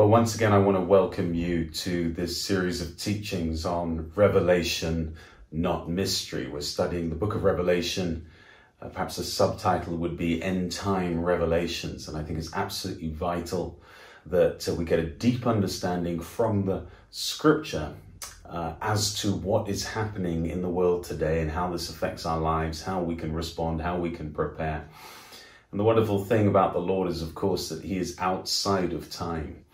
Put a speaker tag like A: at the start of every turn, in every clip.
A: Well, once again, I want to welcome you to this series of teachings on Revelation, not mystery. We're studying the book of Revelation. Uh, perhaps a subtitle would be End Time Revelations. And I think it's absolutely vital that uh, we get a deep understanding from the scripture uh, as to what is happening in the world today and how this affects our lives, how we can respond, how we can prepare. And the wonderful thing about the Lord is, of course, that He is outside of time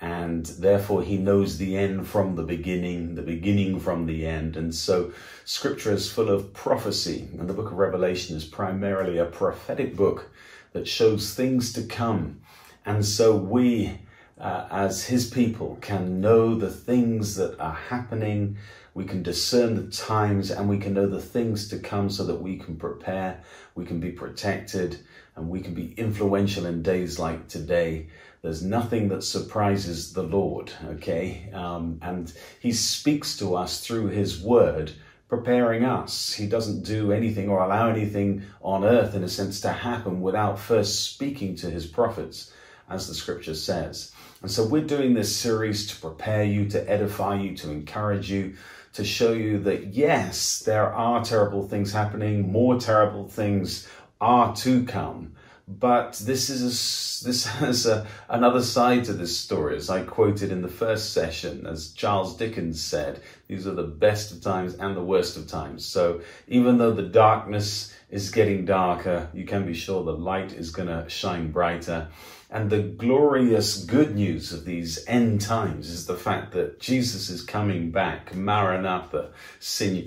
A: and therefore he knows the end from the beginning, the beginning from the end. And so scripture is full of prophecy, and the book of Revelation is primarily a prophetic book that shows things to come. And so we, uh, as his people, can know the things that are happening. We can discern the times and we can know the things to come so that we can prepare, we can be protected, and we can be influential in days like today there's nothing that surprises the Lord, okay? Um, and He speaks to us through His Word, preparing us. He doesn't do anything or allow anything on earth, in a sense, to happen without first speaking to His prophets, as the Scripture says. And so we're doing this series to prepare you, to edify you, to encourage you, to show you that yes, there are terrible things happening, more terrible things are to come but this is a, this has a, another side to this story, as I quoted in the first session, as Charles Dickens said, these are the best of times and the worst of times. So even though the darkness is getting darker, you can be sure the light is going to shine brighter. And the glorious good news of these end times is the fact that Jesus is coming back. Maranatha,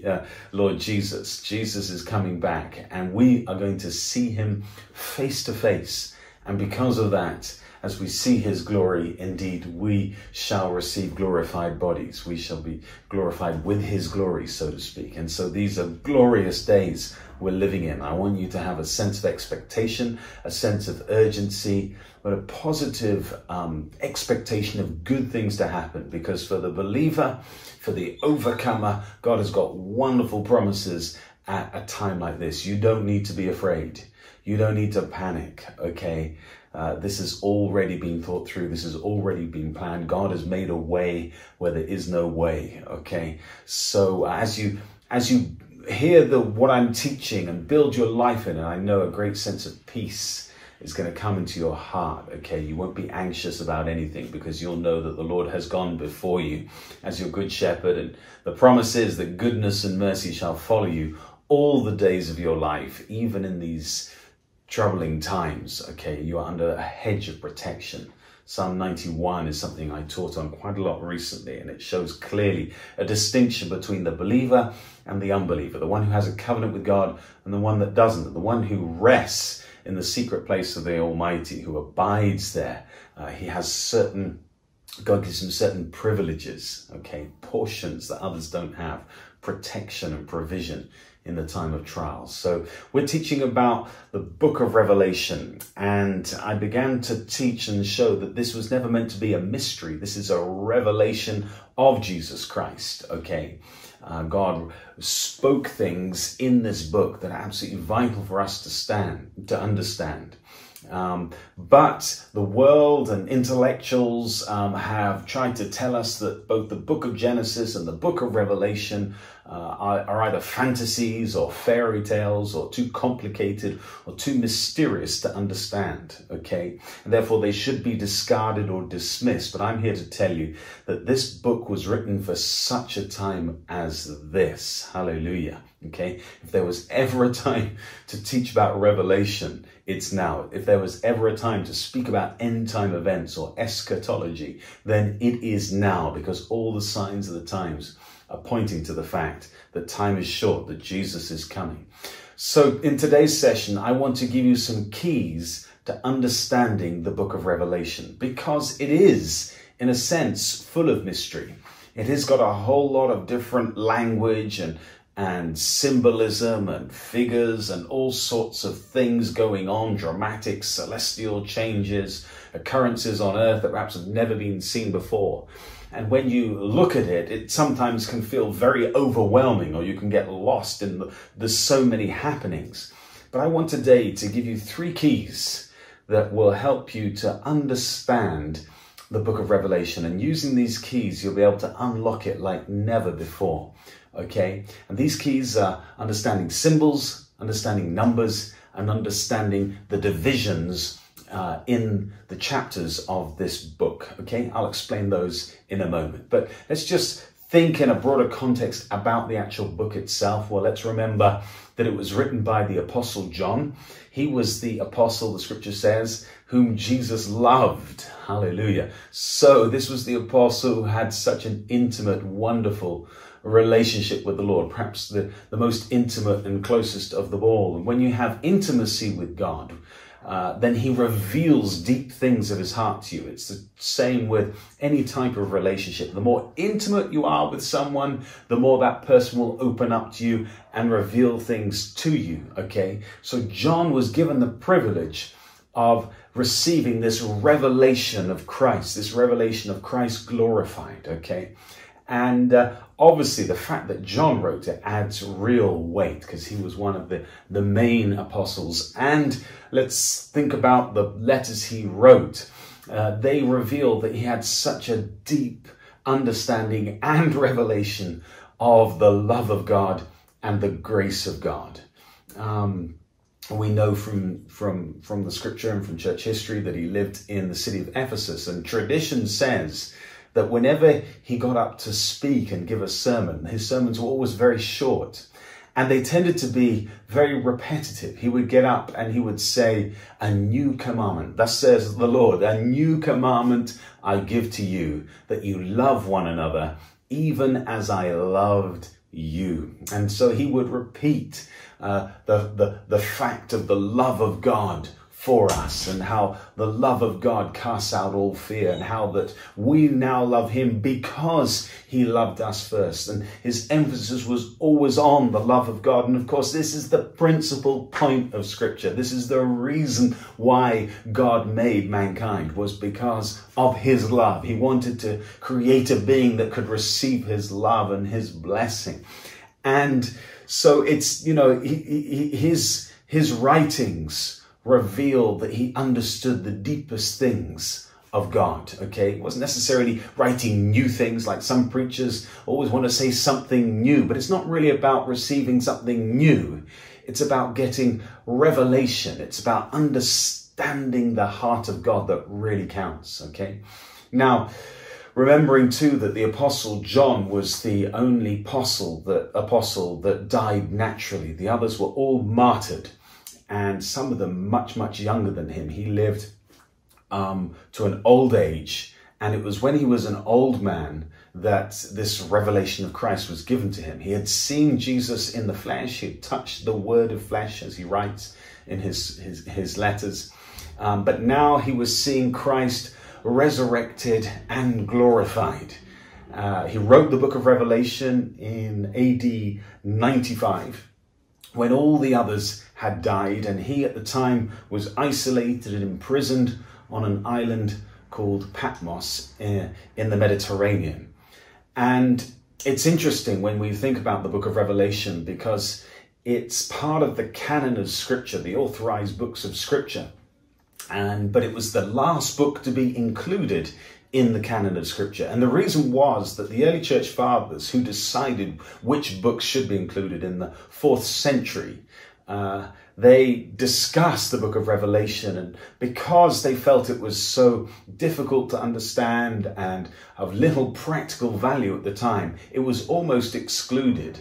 A: uh, Lord Jesus. Jesus is coming back, and we are going to see him face to face. And because of that, as we see his glory, indeed, we shall receive glorified bodies. We shall be glorified with his glory, so to speak. And so these are glorious days we're living in. I want you to have a sense of expectation, a sense of urgency, but a positive um, expectation of good things to happen. Because for the believer, for the overcomer, God has got wonderful promises at a time like this. You don't need to be afraid. You don't need to panic, okay? Uh, this has already been thought through. This has already been planned. God has made a way where there is no way. Okay. So uh, as you, as you hear the, what I'm teaching and build your life in it, I know a great sense of peace is going to come into your heart. Okay. You won't be anxious about anything because you'll know that the Lord has gone before you as your good shepherd. And the promise is that goodness and mercy shall follow you all the days of your life, even in these troubling times, okay, you are under a hedge of protection. Psalm 91 is something I taught on quite a lot recently, and it shows clearly a distinction between the believer and the unbeliever, the one who has a covenant with God and the one that doesn't, the one who rests in the secret place of the Almighty, who abides there. Uh, he has certain, God gives him certain privileges, okay, portions that others don't have, protection and provision in the time of trials. So we're teaching about the book of Revelation and I began to teach and show that this was never meant to be a mystery. This is a revelation of Jesus Christ. Okay. Uh, God spoke things in this book that are absolutely vital for us to stand, to understand. Um, but the world and intellectuals um, have tried to tell us that both the book of Genesis and the book of Revelation uh, are, are, either fantasies or fairy tales or too complicated or too mysterious to understand. Okay. And therefore they should be discarded or dismissed. But I'm here to tell you that this book was written for such a time as this. Hallelujah. Okay. If there was ever a time to teach about Revelation, it's now. If there was ever a time to speak about end time events or eschatology, then it is now because all the signs of the times are pointing to the fact that time is short, that Jesus is coming. So in today's session, I want to give you some keys to understanding the book of Revelation because it is, in a sense, full of mystery. It has got a whole lot of different language and and symbolism and figures and all sorts of things going on, dramatic celestial changes, occurrences on earth that perhaps have never been seen before. And when you look at it, it sometimes can feel very overwhelming or you can get lost in the, there's so many happenings. But I want today to give you three keys that will help you to understand the book of Revelation. And using these keys, you'll be able to unlock it like never before. Okay? And these keys are understanding symbols, understanding numbers, and understanding the divisions uh, in the chapters of this book. Okay? I'll explain those in a moment. But let's just think in a broader context about the actual book itself. Well, let's remember that it was written by the Apostle John. He was the apostle, the scripture says, whom Jesus loved. Hallelujah. So this was the apostle who had such an intimate, wonderful relationship with the Lord, perhaps the, the most intimate and closest of them all. And when you have intimacy with God, uh, then he reveals deep things of his heart to you. It's the same with any type of relationship. The more intimate you are with someone, the more that person will open up to you and reveal things to you. Okay. So John was given the privilege of receiving this revelation of Christ, this revelation of Christ glorified. Okay. And uh, obviously, the fact that John wrote it adds real weight because he was one of the, the main apostles. And let's think about the letters he wrote. Uh, they reveal that he had such a deep understanding and revelation of the love of God and the grace of God. Um, we know from from from the scripture and from church history that he lived in the city of Ephesus, and tradition says that whenever he got up to speak and give a sermon, his sermons were always very short and they tended to be very repetitive. He would get up and he would say, A new commandment, thus says the Lord, a new commandment I give to you, that you love one another, even as I loved you. And so he would repeat uh, the, the, the fact of the love of God for us and how the love of God casts out all fear and how that we now love him because he loved us first. And his emphasis was always on the love of God. And of course, this is the principal point of scripture. This is the reason why God made mankind was because of his love. He wanted to create a being that could receive his love and his blessing. And so it's, you know, his, his writings, revealed that he understood the deepest things of God. Okay, it wasn't necessarily writing new things like some preachers always want to say something new, but it's not really about receiving something new. It's about getting revelation. It's about understanding the heart of God that really counts. Okay, now remembering too that the apostle John was the only apostle that apostle that died naturally. The others were all martyred and some of them much, much younger than him. He lived um, to an old age, and it was when he was an old man that this revelation of Christ was given to him. He had seen Jesus in the flesh, he had touched the word of flesh, as he writes in his, his, his letters. Um, but now he was seeing Christ resurrected and glorified. Uh, he wrote the book of Revelation in AD 95 when all the others had died, and he at the time was isolated and imprisoned on an island called Patmos eh, in the Mediterranean. And it's interesting when we think about the book of Revelation because it's part of the canon of scripture, the authorized books of scripture. And but it was the last book to be included in the canon of scripture. And the reason was that the early church fathers who decided which books should be included in the fourth century, uh, they discussed the book of Revelation. And because they felt it was so difficult to understand and of little practical value at the time, it was almost excluded.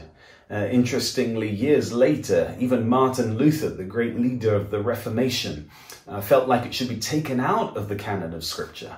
A: Uh, interestingly, years later, even Martin Luther, the great leader of the Reformation, uh, felt like it should be taken out of the canon of Scripture.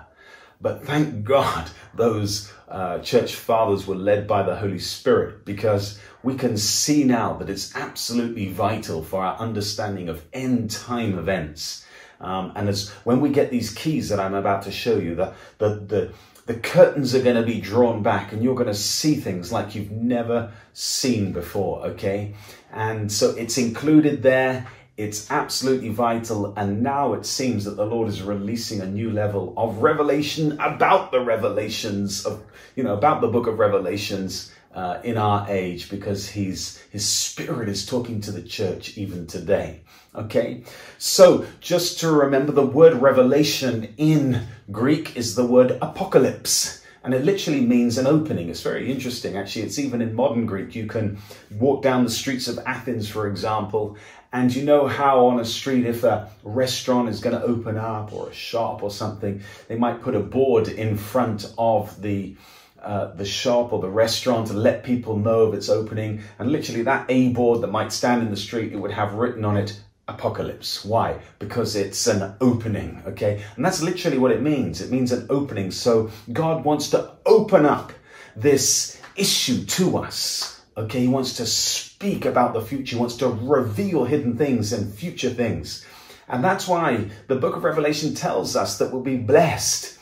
A: But thank God those uh, church fathers were led by the Holy Spirit because we can see now that it's absolutely vital for our understanding of end time events. Um, and as when we get these keys that I'm about to show you, the, the, the, the curtains are going to be drawn back and you're going to see things like you've never seen before, okay? And so it's included there. It's absolutely vital. And now it seems that the Lord is releasing a new level of revelation about the revelations of, you know, about the book of Revelations uh, in our age because he's, his spirit is talking to the church even today. Okay, so just to remember the word revelation in Greek is the word apocalypse. And it literally means an opening. It's very interesting, actually. It's even in modern Greek. You can walk down the streets of Athens, for example, and you know how on a street, if a restaurant is going to open up or a shop or something, they might put a board in front of the uh, the shop or the restaurant to let people know of its opening. And literally, that A board that might stand in the street, it would have written on it apocalypse. Why? Because it's an opening, okay? And that's literally what it means. It means an opening. So God wants to open up this issue to us, okay? He wants to speak about the future, he wants to reveal hidden things and future things. And that's why the book of Revelation tells us that we'll be blessed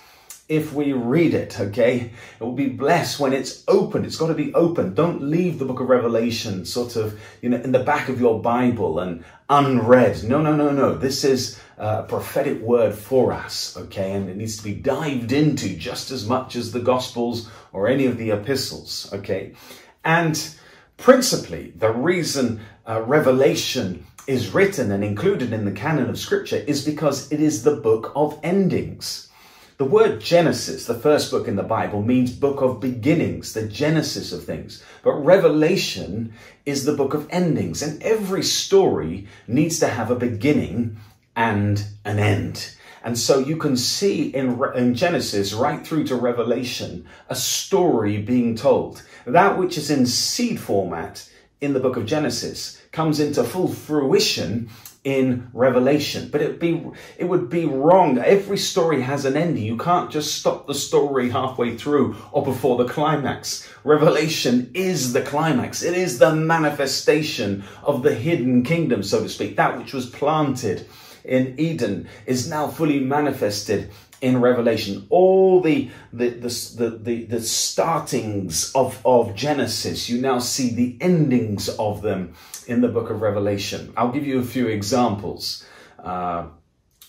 A: if we read it, okay? It will be blessed when it's open. It's got to be open. Don't leave the book of Revelation sort of, you know, in the back of your Bible and unread. No, no, no, no. This is a prophetic word for us, okay? And it needs to be dived into just as much as the Gospels or any of the epistles, okay? And principally, the reason uh, Revelation is written and included in the canon of Scripture is because it is the book of endings. The word Genesis, the first book in the Bible, means book of beginnings, the genesis of things. But Revelation is the book of endings. And every story needs to have a beginning and an end. And so you can see in, in Genesis right through to Revelation a story being told. That which is in seed format in the book of Genesis comes into full fruition in Revelation. But it be it would be wrong. Every story has an ending. You can't just stop the story halfway through or before the climax. Revelation is the climax. It is the manifestation of the hidden kingdom, so to speak. That which was planted in Eden is now fully manifested in Revelation. All the the the the, the, startings of, of Genesis, you now see the endings of them in the book of Revelation. I'll give you a few examples. Uh,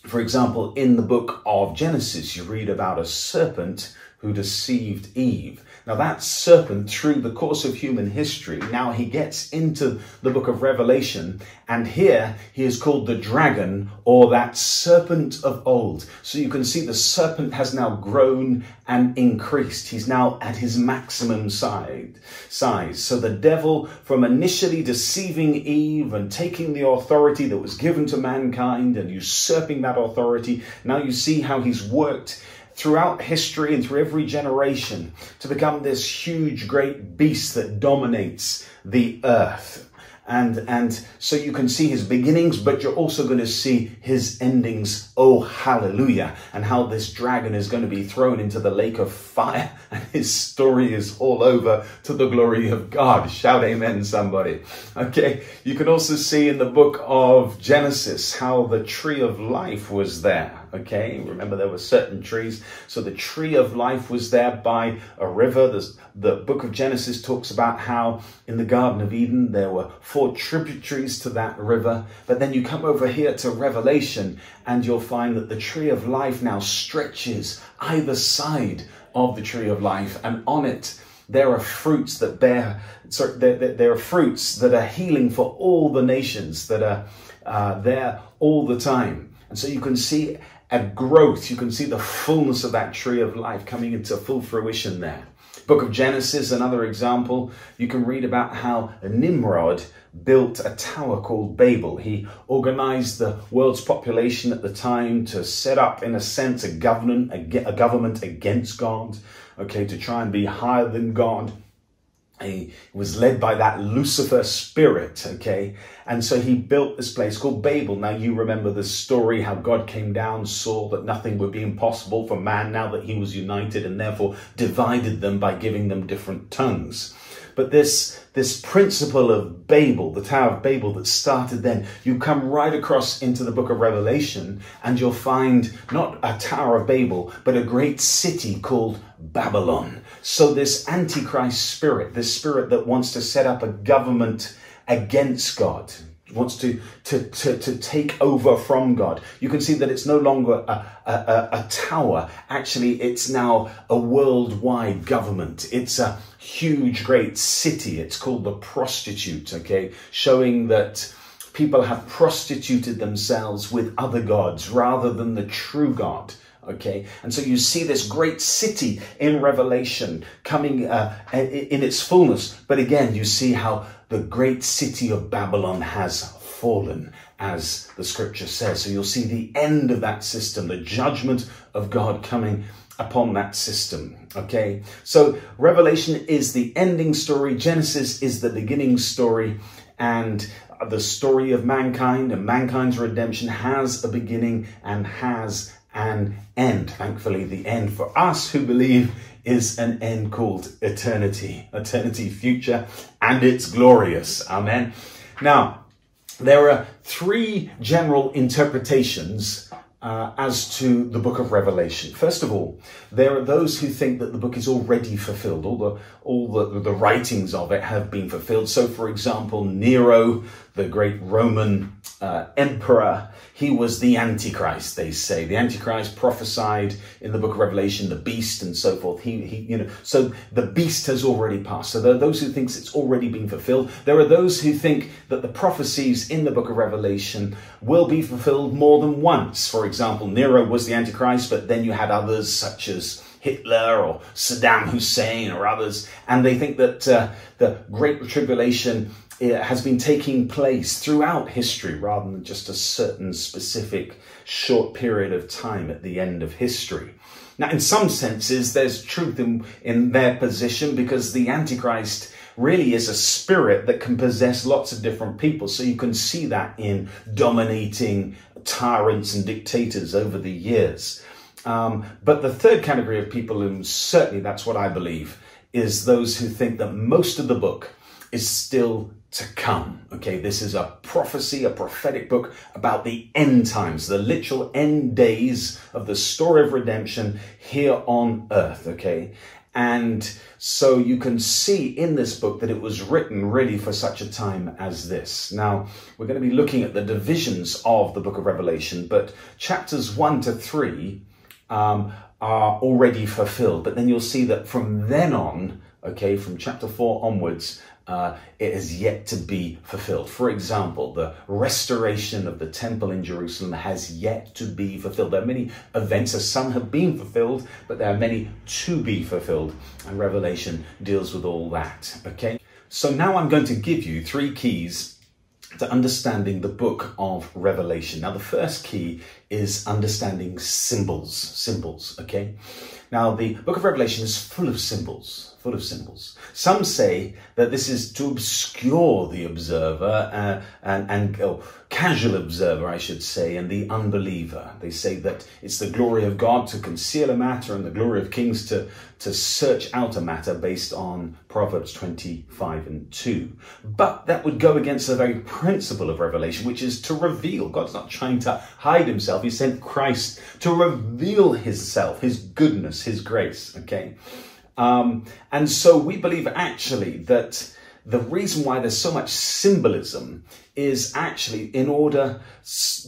A: for example, in the book of Genesis, you read about a serpent who deceived Eve. Now, that serpent, through the course of human history, now he gets into the book of Revelation, and here he is called the dragon or that serpent of old. So you can see the serpent has now grown and increased. He's now at his maximum size. So the devil, from initially deceiving Eve and taking the authority that was given to mankind and usurping that authority, now you see how he's worked throughout history and through every generation to become this huge, great beast that dominates the earth. And, and so you can see his beginnings, but you're also going to see his endings. Oh, hallelujah. And how this dragon is going to be thrown into the lake of fire. And his story is all over to the glory of God. Shout amen, somebody. Okay. You can also see in the book of Genesis how the tree of life was there. Okay, remember there were certain trees. So the tree of life was there by a river. There's, the book of Genesis talks about how in the Garden of Eden there were four tributaries to that river. But then you come over here to Revelation and you'll find that the tree of life now stretches either side of the tree of life, and on it there are fruits that bear. Sorry, there, there, there are fruits that are healing for all the nations that are uh, there all the time. And so you can see a growth. You can see the fullness of that tree of life coming into full fruition there. Book of Genesis, another example. You can read about how Nimrod built a tower called Babel. He organized the world's population at the time to set up, in a sense, a government, a, government against God, okay, to try and be higher than God he was led by that Lucifer spirit, okay? And so he built this place called Babel. Now you remember the story how God came down, saw that nothing would be impossible for man now that he was united and therefore divided them by giving them different tongues. But this, this principle of Babel, the Tower of Babel that started then, you come right across into the book of Revelation and you'll find not a Tower of Babel, but a great city called Babylon. So this Antichrist spirit, this spirit that wants to set up a government against God, wants to, to, to, to take over from God. You can see that it's no longer a, a, a tower. Actually, it's now a worldwide government. It's a huge, great city. It's called the prostitute, okay? Showing that people have prostituted themselves with other gods rather than the true God. Okay, and so you see this great city in Revelation coming uh, in its fullness, but again, you see how the great city of Babylon has fallen, as the scripture says. So you'll see the end of that system, the judgment of God coming upon that system. Okay, so Revelation is the ending story, Genesis is the beginning story, and the story of mankind and mankind's redemption has a beginning and has an end. Thankfully, the end for us who believe is an end called eternity, eternity future, and it's glorious. Amen. Now, there are three general interpretations uh, as to the book of Revelation. First of all, there are those who think that the book is already fulfilled. All the all the, the writings of it have been fulfilled. So, for example, Nero, the great Roman uh, emperor, he was the Antichrist, they say. The Antichrist prophesied in the book of Revelation, the beast and so forth. He, he, you know, so the beast has already passed. So there are those who think it's already been fulfilled. There are those who think that the prophecies in the book of Revelation will be fulfilled more than once. For example, Nero was the Antichrist, but then you had others such as Hitler or Saddam Hussein or others, and they think that uh, the Great Tribulation has been taking place throughout history rather than just a certain specific short period of time at the end of history. Now, in some senses, there's truth in, in their position because the Antichrist really is a spirit that can possess lots of different people. So you can see that in dominating tyrants and dictators over the years. Um, but the third category of people, and certainly that's what I believe, is those who think that most of the book is still to come. Okay, this is a prophecy, a prophetic book about the end times, the literal end days of the story of redemption here on earth. Okay, and so you can see in this book that it was written really for such a time as this. Now, we're going to be looking at the divisions of the book of Revelation, but chapters 1 to 3 um, are already fulfilled. But then you'll see that from then on, okay, from chapter 4 onwards, uh, it has yet to be fulfilled. For example, the restoration of the temple in Jerusalem has yet to be fulfilled. There are many events, as some have been fulfilled, but there are many to be fulfilled. And Revelation deals with all that. Okay? So now I'm going to give you three keys to understanding the book of Revelation. Now, the first key is understanding symbols. Symbols, okay? Now, the book of Revelation is full of symbols full of symbols. Some say that this is to obscure the observer uh, and, and oh, casual observer, I should say, and the unbeliever. They say that it's the glory of God to conceal a matter and the glory of kings to, to search out a matter based on Proverbs 25 and 2. But that would go against the very principle of revelation, which is to reveal. God's not trying to hide himself. He sent Christ to reveal himself, his goodness, his grace. Okay. Um, and so we believe actually that the reason why there's so much symbolism is actually in order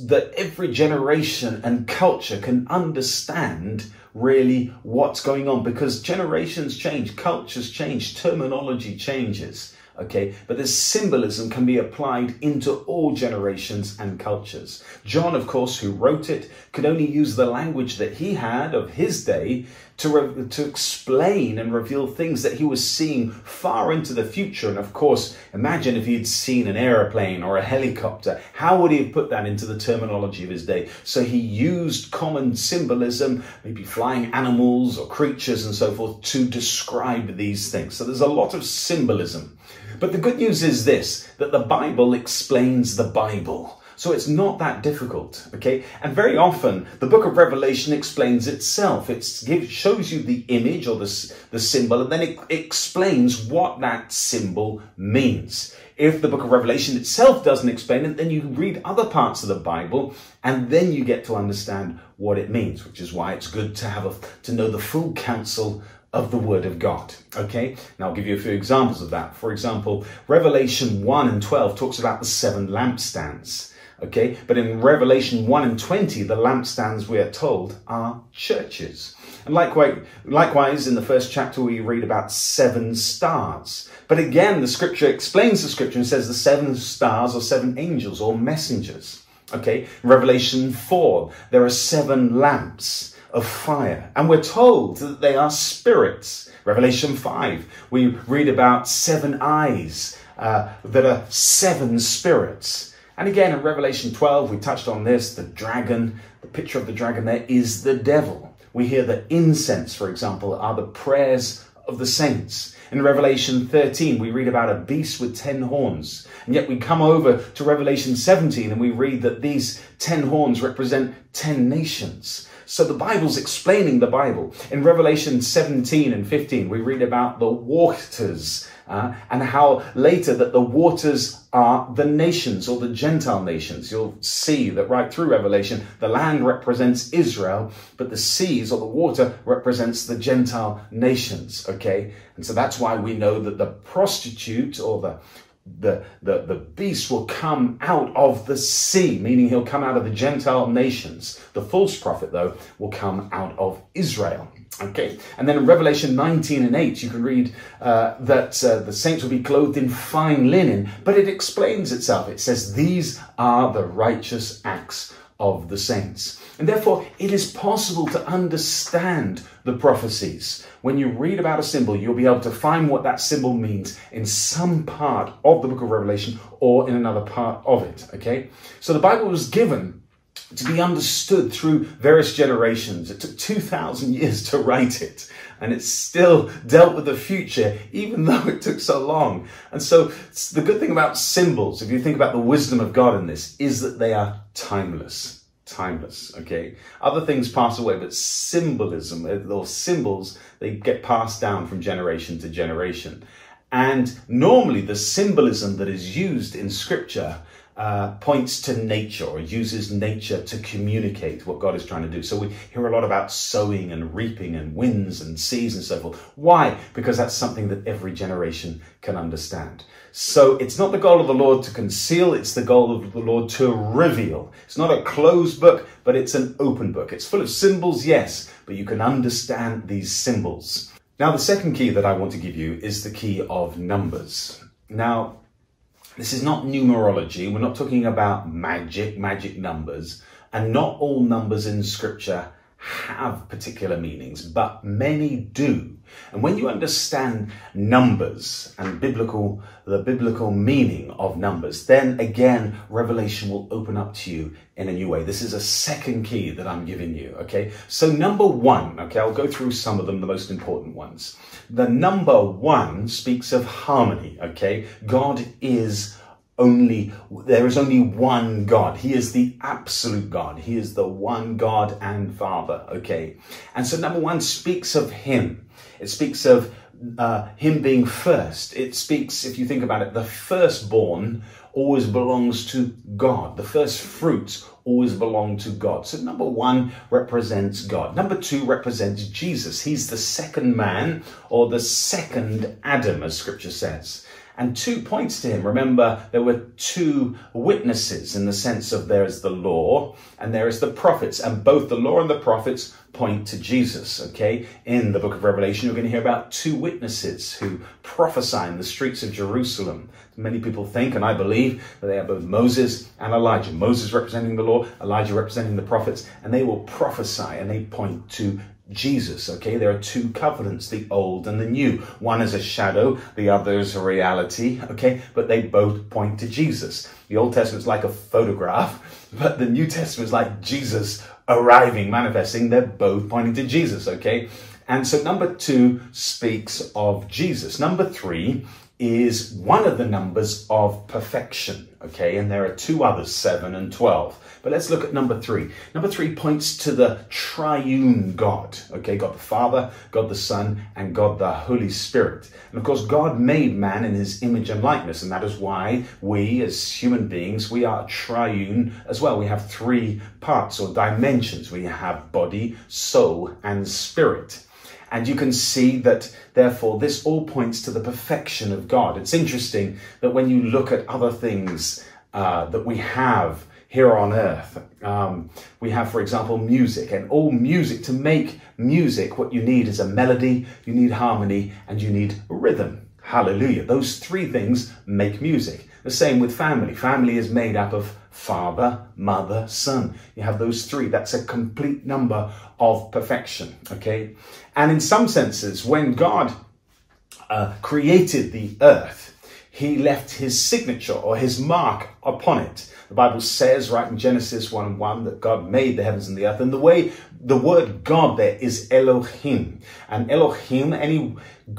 A: that every generation and culture can understand really what's going on because generations change, cultures change, terminology changes. Okay, but this symbolism can be applied into all generations and cultures. John, of course, who wrote it, could only use the language that he had of his day to, re- to explain and reveal things that he was seeing far into the future. And of course, imagine if he'd seen an aeroplane or a helicopter, how would he have put that into the terminology of his day? So he used common symbolism, maybe flying animals or creatures and so forth, to describe these things. So there's a lot of symbolism. But the good news is this that the Bible explains the Bible. So it's not that difficult, okay? And very often, the book of Revelation explains itself. It shows you the image or the, the symbol, and then it explains what that symbol means. If the book of Revelation itself doesn't explain it, then you read other parts of the Bible, and then you get to understand what it means, which is why it's good to have a, to know the full counsel of the Word of God. Okay, now I'll give you a few examples of that. For example, Revelation 1 and 12 talks about the seven lampstands. Okay, but in Revelation 1 and 20, the lampstands, we are told, are churches. And likewise, likewise, in the first chapter, we read about seven stars. But again, the scripture explains the scripture and says the seven stars are seven angels or messengers. Okay, Revelation 4, there are seven lamps of fire. And we're told that they are spirits. Revelation 5, we read about seven eyes uh, that are seven spirits. And again, in Revelation 12, we touched on this the dragon, the picture of the dragon there is the devil. We hear that incense, for example, are the prayers of the saints. In Revelation 13, we read about a beast with 10 horns. And yet we come over to Revelation 17 and we read that these 10 horns represent 10 nations. So the Bible's explaining the Bible. In Revelation 17 and 15, we read about the waters uh, and how later that the waters are the nations or the Gentile nations. You'll see that right through Revelation, the land represents Israel, but the seas or the water represents the Gentile nations. Okay. And so that's why we know that the prostitute or the the, the, the beast will come out of the sea, meaning he'll come out of the Gentile nations. The false prophet, though, will come out of Israel. Okay, and then in Revelation 19 and 8, you can read uh, that uh, the saints will be clothed in fine linen, but it explains itself. It says, These are the righteous acts of the saints. And therefore, it is possible to understand the prophecies. When you read about a symbol, you'll be able to find what that symbol means in some part of the book of Revelation or in another part of it. Okay? So the Bible was given to be understood through various generations. It took 2,000 years to write it, and it still dealt with the future, even though it took so long. And so, the good thing about symbols, if you think about the wisdom of God in this, is that they are timeless timeless. Okay, other things pass away, but symbolism uh, or symbols they get passed down from generation to generation. And normally, the symbolism that is used in Scripture uh, points to nature or uses nature to communicate what God is trying to do. So we hear a lot about sowing and reaping and winds and seas and so forth. Why? Because that's something that every generation can understand. So it's not the goal of the Lord to conceal, it's the goal of the Lord to reveal. It's not a closed book, but it's an open book. It's full of symbols, yes, but you can understand these symbols. Now, the second key that I want to give you is the key of numbers. Now, this is not numerology. We're not talking about magic, magic numbers. And not all numbers in scripture have particular meanings, but many do. And when you understand numbers and biblical, the biblical meaning of numbers, then again, revelation will open up to you in a new way. This is a second key that I'm giving you. Okay. So number one, okay, I'll go through some of them, the most important ones. The number one speaks of harmony. Okay. God is only there is only one God. He is the absolute God. He is the one God and Father. Okay. And so number one speaks of him. It speaks of uh, him being first. It speaks, if you think about it, the firstborn always belongs to God. The first fruits always belong to God. So number one represents God. Number two represents Jesus. He's the second man or the second Adam, as scripture says and two points to him. Remember, there were two witnesses in the sense of there is the law and there is the prophets, and both the law and the prophets point to Jesus. Okay, in the book of Revelation, you're going to hear about two witnesses who prophesy in the streets of Jerusalem. Many people think, and I believe, that they are both Moses and Elijah. Moses representing the law, Elijah representing the prophets, and they will prophesy and they point to Jesus. Okay, there are two covenants, the old and the new. One is a shadow, the other is a reality. Okay, but they both point to Jesus. The Old Testament is like a photograph, but the New Testament is like Jesus arriving, manifesting. They're both pointing to Jesus. Okay, and so number two speaks of Jesus. Number three is one of the numbers of perfection. Okay, and there are two others, seven and twelve. But let's look at number three. Number three points to the triune God. Okay, God the Father, God the Son, and God the Holy Spirit. And of course, God made man in his image and likeness, and that is why we as human beings, we are triune as well. We have three parts or dimensions. We have body, soul, and spirit. And you can see that, therefore, this all points to the perfection of God. It's interesting that when you look at other things uh, that we have here on earth, um, we have, for example, music, and all music, to make music, what you need is a melody, you need harmony, and you need rhythm. Hallelujah. Those three things make music. The same with family. Family is made up of father, mother, son. You have those three. That's a complete number of perfection. Okay. And in some senses, when God uh, created the earth, he left his signature or his mark upon it. The Bible says right in Genesis 1 and 1 that God made the heavens and the earth. And the way the word God there is Elohim. And Elohim, any,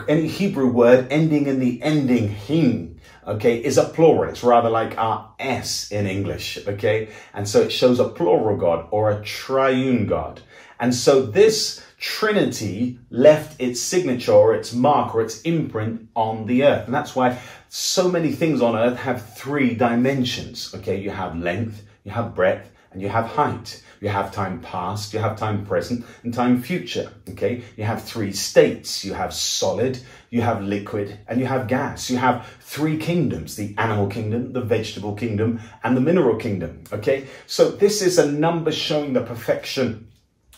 A: any Hebrew word ending in the ending him, okay, is a plural. It's rather like our S in English, okay? And so it shows a plural God or a triune God. And so this Trinity left its signature or its mark or its imprint on the earth. And that's why so many things on earth have three dimensions. Okay, you have length, you have breadth, and you have height. You have time past, you have time present, and time future. Okay, you have three states. You have solid, you have liquid, and you have gas. You have three kingdoms the animal kingdom, the vegetable kingdom, and the mineral kingdom. Okay, so this is a number showing the perfection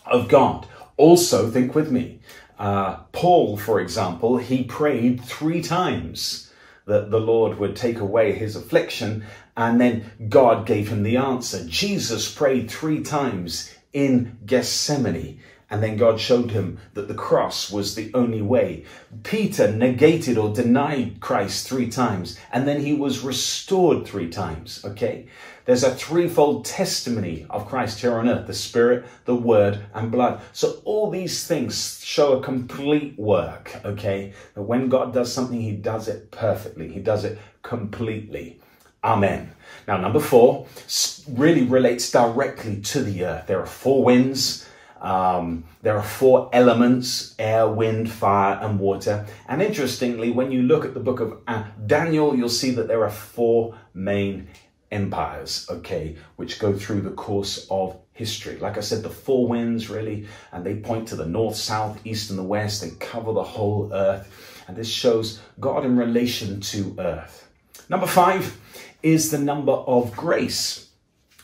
A: of God. Also, think with me. Uh, Paul, for example, he prayed three times that the Lord would take away his affliction, and then God gave him the answer. Jesus prayed three times in Gethsemane, and then God showed him that the cross was the only way. Peter negated or denied Christ three times, and then he was restored three times. Okay? There's a threefold testimony of Christ here on earth the Spirit, the Word, and blood. So all these things show a complete work, okay? That when God does something, He does it perfectly, He does it completely. Amen. Now, number four really relates directly to the earth. There are four winds. Um, there are four elements air, wind, fire, and water. And interestingly, when you look at the book of uh, Daniel, you'll see that there are four main empires, okay, which go through the course of history. Like I said, the four winds really, and they point to the north, south, east, and the west. They cover the whole earth. And this shows God in relation to earth. Number five is the number of grace.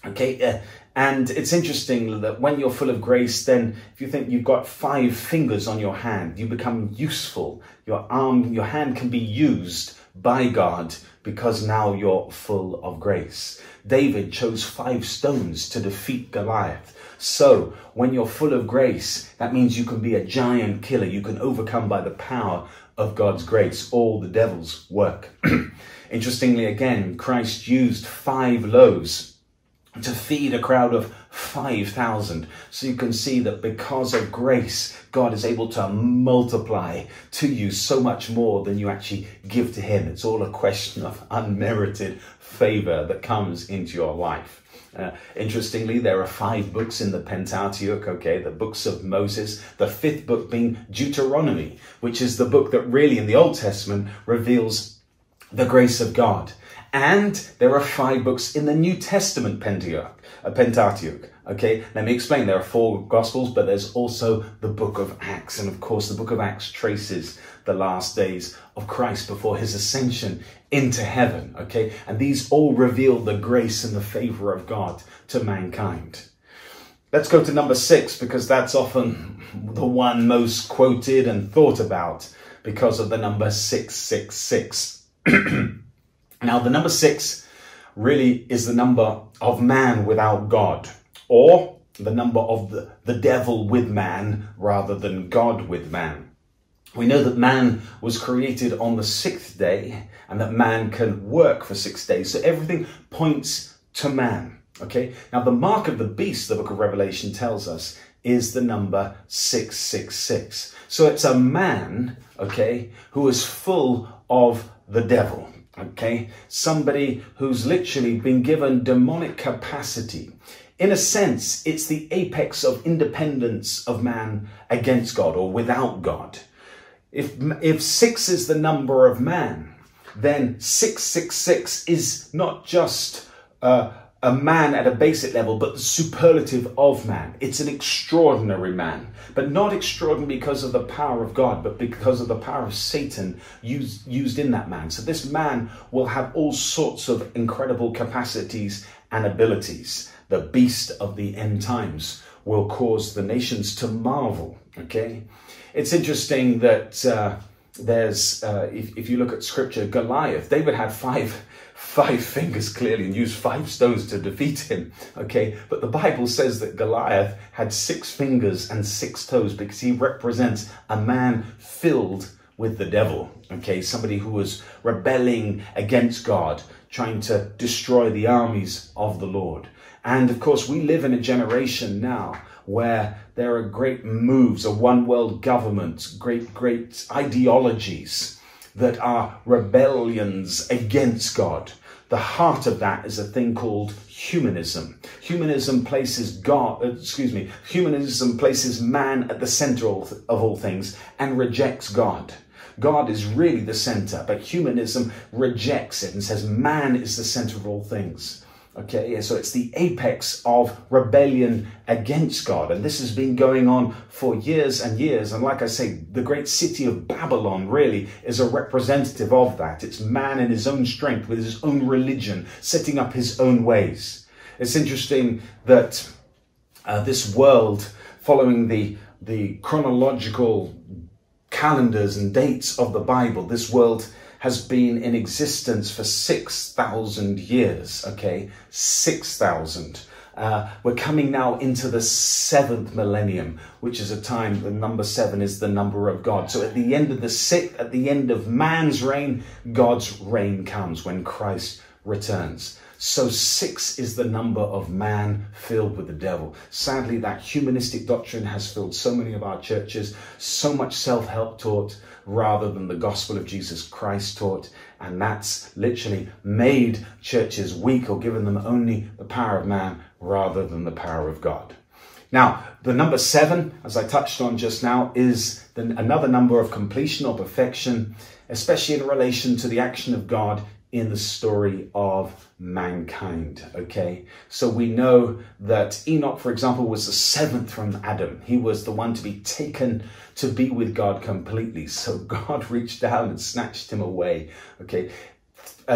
A: Okay, uh, and it's interesting that when you're full of grace, then if you think you've got five fingers on your hand, you become useful. Your arm, your hand can be used by God because now you're full of grace. David chose five stones to defeat Goliath. So, when you're full of grace, that means you can be a giant killer. You can overcome by the power of God's grace all the devil's work. Interestingly, again, Christ used five loaves to feed a crowd of 5,000. So you can see that because of grace, God is able to multiply to you so much more than you actually give to Him. It's all a question of unmerited favor that comes into your life. Uh, interestingly, there are five books in the Pentateuch, okay, the books of Moses, the fifth book being Deuteronomy, which is the book that really in the Old Testament reveals the grace of God. And there are five books in the New Testament Pentateuch. Uh, Pentateuch. Okay, let me explain. There are four Gospels, but there's also the book of Acts. And of course, the book of Acts traces the last days of Christ before his ascension into heaven. Okay, and these all reveal the grace and the favor of God to mankind. Let's go to number six because that's often the one most quoted and thought about because of the number 666. Now, the number six really is the number of man without God, or the number of the, the devil with man rather than God with man. We know that man was created on the sixth day and that man can work for six days. So everything points to man. Okay. Now, the mark of the beast, the book of Revelation tells us, is the number 666. So it's a man, okay, who is full of the devil. Okay, somebody who's literally been given demonic capacity. In a sense, it's the apex of independence of man against God or without God. If, if six is the number of man, then 666 is not just uh, a man at a basic level, but the superlative of man. It's an extraordinary man, but not extraordinary because of the power of God, but because of the power of Satan used, used in that man. So this man will have all sorts of incredible capacities and abilities. The beast of the end times will cause the nations to marvel. Okay. It's interesting that, uh, there's, uh, if, if you look at scripture, Goliath, David had five five fingers clearly and used five stones to defeat him. Okay, but the Bible says that Goliath had six fingers and six toes because he represents a man filled with the devil. Okay, somebody who was rebelling against God, trying to destroy the armies of the Lord. And of course, we live in a generation now where there are great moves, a one world government, great, great ideologies that are rebellions against God the heart of that is a thing called humanism. Humanism places God, uh, excuse me, humanism places man at the center of all things and rejects God. God is really the center, but humanism rejects it and says man is the center of all things. Okay, so it's the apex of rebellion against God. And this has been going on for years and years. And like I say, the great city of Babylon really is a representative of that. It's man in his own strength with his own religion, setting up his own ways. It's interesting that uh, this world, following the, the chronological calendars and dates of the Bible, this world has been in existence for 6,000 years, okay? 6,000. Uh, we're coming now into the seventh millennium, which is a time the number seven is the number of God. So at the end of the sixth, at the end of man's reign, God's reign comes when Christ returns. So six is the number of man filled with the devil. Sadly, that humanistic doctrine has filled so many of our churches, so much self help taught rather than the gospel of Jesus Christ taught. And that's literally made churches weak or given them only the power of man rather than the power of God. Now, the number seven, as I touched on just now, is the, another number of completion or perfection, especially in relation to the action of God in the story of mankind. Okay, so we know that Enoch, for example, was the seventh from Adam. He was the one to be taken to be with God completely. So God reached down and snatched him away. Okay.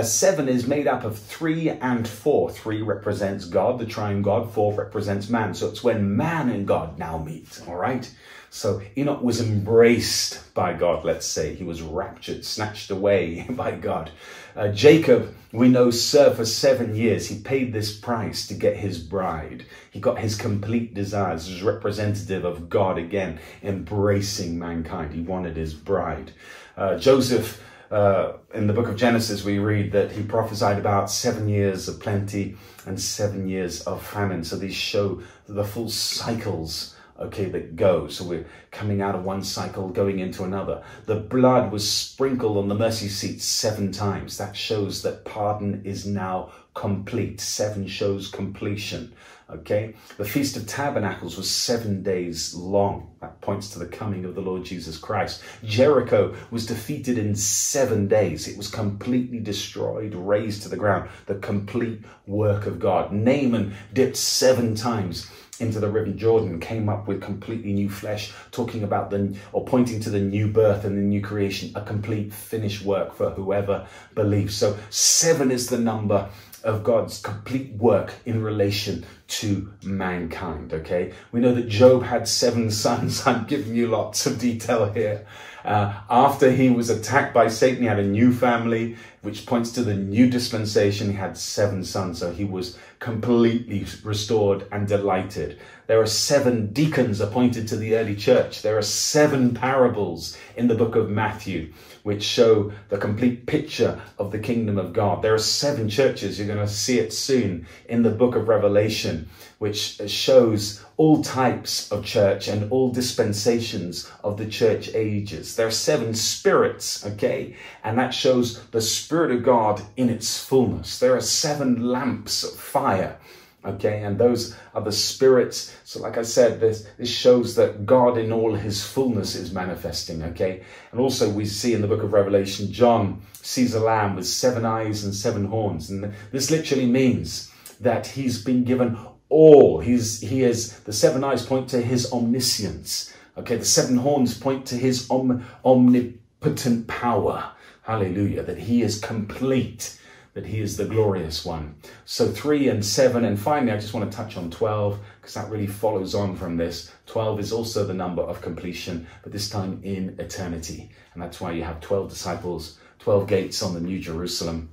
A: Seven is made up of three and four. Three represents God, the triune God. Four represents man. So it's when man and God now meet. All right. So Enoch was embraced by God, let's say. He was raptured, snatched away by God. Uh, Jacob, we know, served for seven years. He paid this price to get his bride. He got his complete desires as representative of God again, embracing mankind. He wanted his bride. Uh, Joseph, uh, in the book of Genesis, we read that he prophesied about seven years of plenty and seven years of famine. So these show the full cycles okay, that go. So we're coming out of one cycle, going into another. The blood was sprinkled on the mercy seat seven times. That shows that pardon is now complete. Seven shows completion. Okay, the Feast of Tabernacles was seven days long. That points to the coming of the Lord Jesus Christ. Jericho was defeated in seven days. It was completely destroyed, razed to the ground. The complete work of God. Naaman dipped seven times into the river Jordan came up with completely new flesh, talking about the or pointing to the new birth and the new creation, a complete finished work for whoever believes. So seven is the number of God's complete work in relation to mankind. Okay, we know that Job had seven sons. I'm giving you lots of detail here. Uh, after he was attacked by Satan, he had a new family, which points to the new dispensation. He had seven sons, so he was completely restored and delighted. There are seven deacons appointed to the early church. There are seven parables in the book of Matthew which show the complete picture of the kingdom of God. There are seven churches, you're going to see it soon in the book of Revelation, which shows all types of church and all dispensations of the church ages. There are seven spirits, okay? And that shows the Spirit of God in its fullness. There are seven lamps of fire Okay, and those are the spirits. So, like I said, this, this shows that God in all his fullness is manifesting. Okay, and also we see in the book of Revelation, John sees a lamb with seven eyes and seven horns. And this literally means that he's been given all. He's, he is, the seven eyes point to his omniscience. Okay, the seven horns point to his om, omnipotent power. Hallelujah, that he is complete that he is the glorious one. So three and seven, and finally, I just want to touch on 12 because that really follows on from this. 12 is also the number of completion, but this time in eternity. And that's why you have 12 disciples, 12 gates on the New Jerusalem.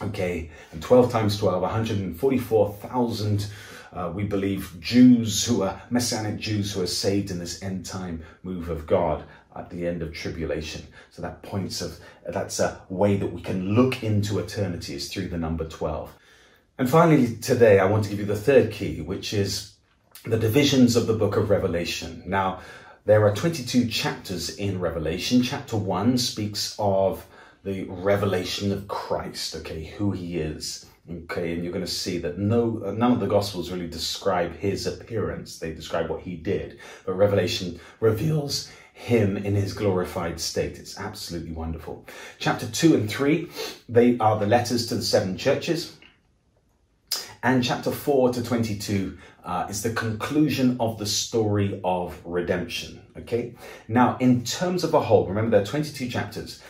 A: Okay, and 12 times 12, 144,000. Uh, we believe Jews who are Messianic Jews who are saved in this end time move of God at the end of tribulation. So that points of that's a way that we can look into eternity is through the number 12. And finally, today I want to give you the third key, which is the divisions of the book of Revelation. Now, there are 22 chapters in Revelation. Chapter 1 speaks of the revelation of Christ, okay, who he is. Okay, and you're going to see that no, none of the Gospels really describe his appearance. They describe what he did. But Revelation reveals him in his glorified state. It's absolutely wonderful. Chapter 2 and 3, they are the letters to the seven churches. And chapter 4 to 22 uh, is the conclusion of the story of redemption. Okay? Now, in terms of a whole, remember there are 22 chapters.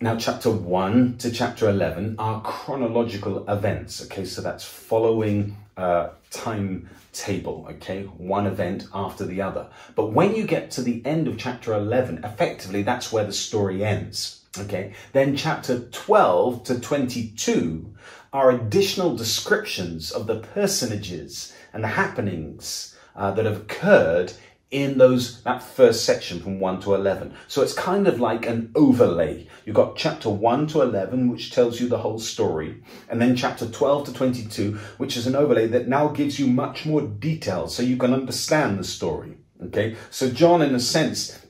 A: Now, chapter 1 to chapter 11 are chronological events. Okay, so that's following uh, timetable, okay? One event after the other. But when you get to the end of chapter 11, effectively that's where the story ends, okay? Then chapter 12 to 22 are additional descriptions of the personages and the happenings uh, that have occurred in those that first section from 1 to 11 so it's kind of like an overlay you've got chapter 1 to 11 which tells you the whole story and then chapter 12 to 22 which is an overlay that now gives you much more detail so you can understand the story okay so john in a sense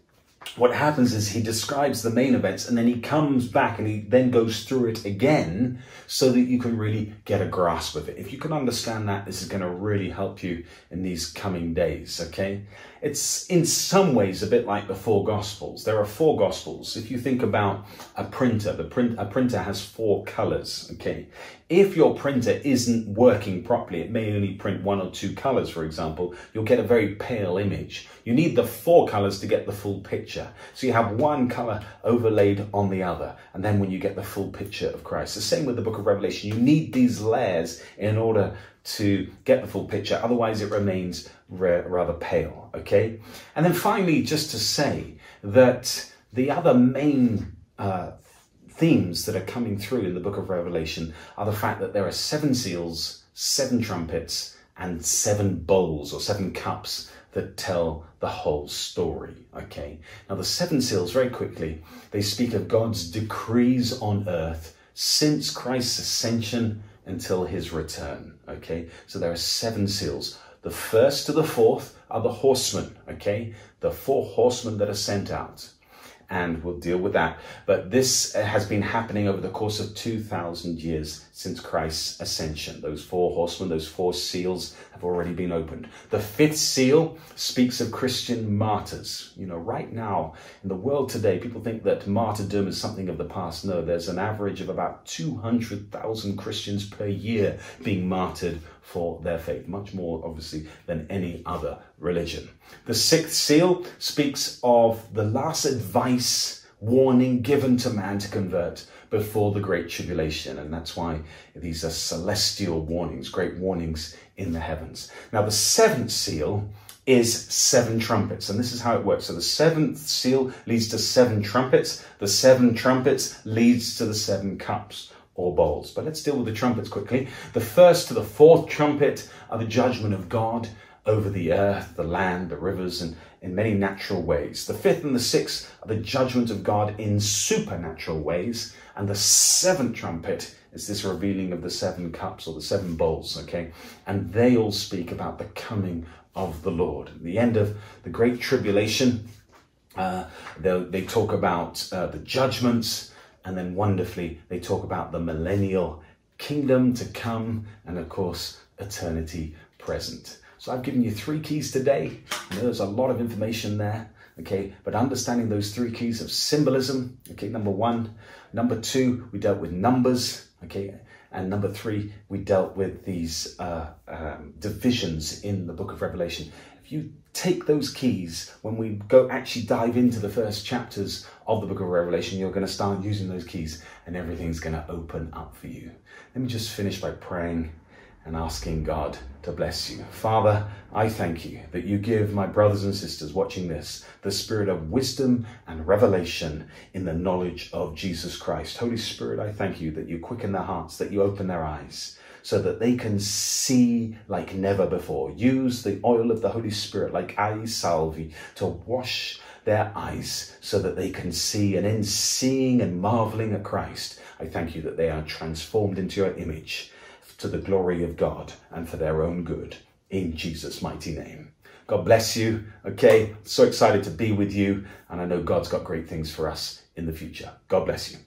A: what happens is he describes the main events and then he comes back and he then goes through it again so that you can really get a grasp of it. If you can understand that, this is going to really help you in these coming days, okay? It's in some ways a bit like the four gospels. There are four gospels. If you think about a printer, the print a printer has four colors, okay? If your printer isn't working properly, it may only print one or two colors, for example, you'll get a very pale image. You need the four colors to get the full picture. So you have one color overlaid on the other. And then when you get the full picture of Christ, the same with the book of Revelation, you need these layers in order to get the full picture. Otherwise it remains rather pale, okay? And then finally, just to say that the other main uh, themes that are coming through in the book of Revelation are the fact that there are seven seals, seven trumpets, and seven bowls or seven cups that tell the whole story. Okay. Now, the seven seals, very quickly, they speak of God's decrees on earth since Christ's ascension until his return. Okay. So there are seven seals. The first to the fourth are the horsemen. Okay. The four horsemen that are sent out and we'll deal with that. But this uh, has been happening over the course of 2,000 years since Christ's ascension. Those four horsemen, those four seals have already been opened. The fifth seal speaks of Christian martyrs. You know, right now in the world today, people think that martyrdom is something of the past. No, there's an average of about 200,000 Christians per year being martyred for their faith, much more obviously than any other religion. The sixth seal speaks of the last advice, warning given to man to convert before the Great Tribulation. And that's why these are celestial warnings, great warnings in the heavens. Now, the seventh seal is seven trumpets. And this is how it works. So the seventh seal leads to seven trumpets. The seven trumpets leads to the seven cups or bowls. But let's deal with the trumpets quickly. The first to the fourth trumpet are the judgment of God over the earth, the land, the rivers, and in many natural ways. The fifth and the sixth are the judgment of God in supernatural ways. And the seventh trumpet is this revealing of the seven cups or the seven bowls, okay? And they all speak about the coming of the Lord. the end of the Great Tribulation, uh, they talk about uh, the judgments, and then wonderfully, they talk about the millennial kingdom to come, and of course, eternity present. So I've given you three keys today. there's a lot of information there, okay? But understanding those three keys of symbolism, okay, number one. Number two, we dealt with numbers, okay? And number three, we dealt with these uh, um, divisions in the book of Revelation. If you take those keys, when we go actually dive into the first chapters of the book of Revelation, you're going to start using those keys and everything's going to open up for you. Let me just finish by praying and asking God to bless you. Father, I thank you that you give my brothers and sisters watching this the spirit of wisdom and revelation in the knowledge of Jesus Christ. Holy Spirit, I thank you that you quicken their hearts, that you open their eyes so that they can see like never before. Use the oil of the Holy Spirit like eyes salve to wash their eyes so that they can see. And in seeing and marveling at Christ, I thank you that they are transformed into your image to the glory of God and for their own good. In Jesus' mighty name. God bless you. Okay, so excited to be with you. And I know God's got great things for us in the future. God bless you.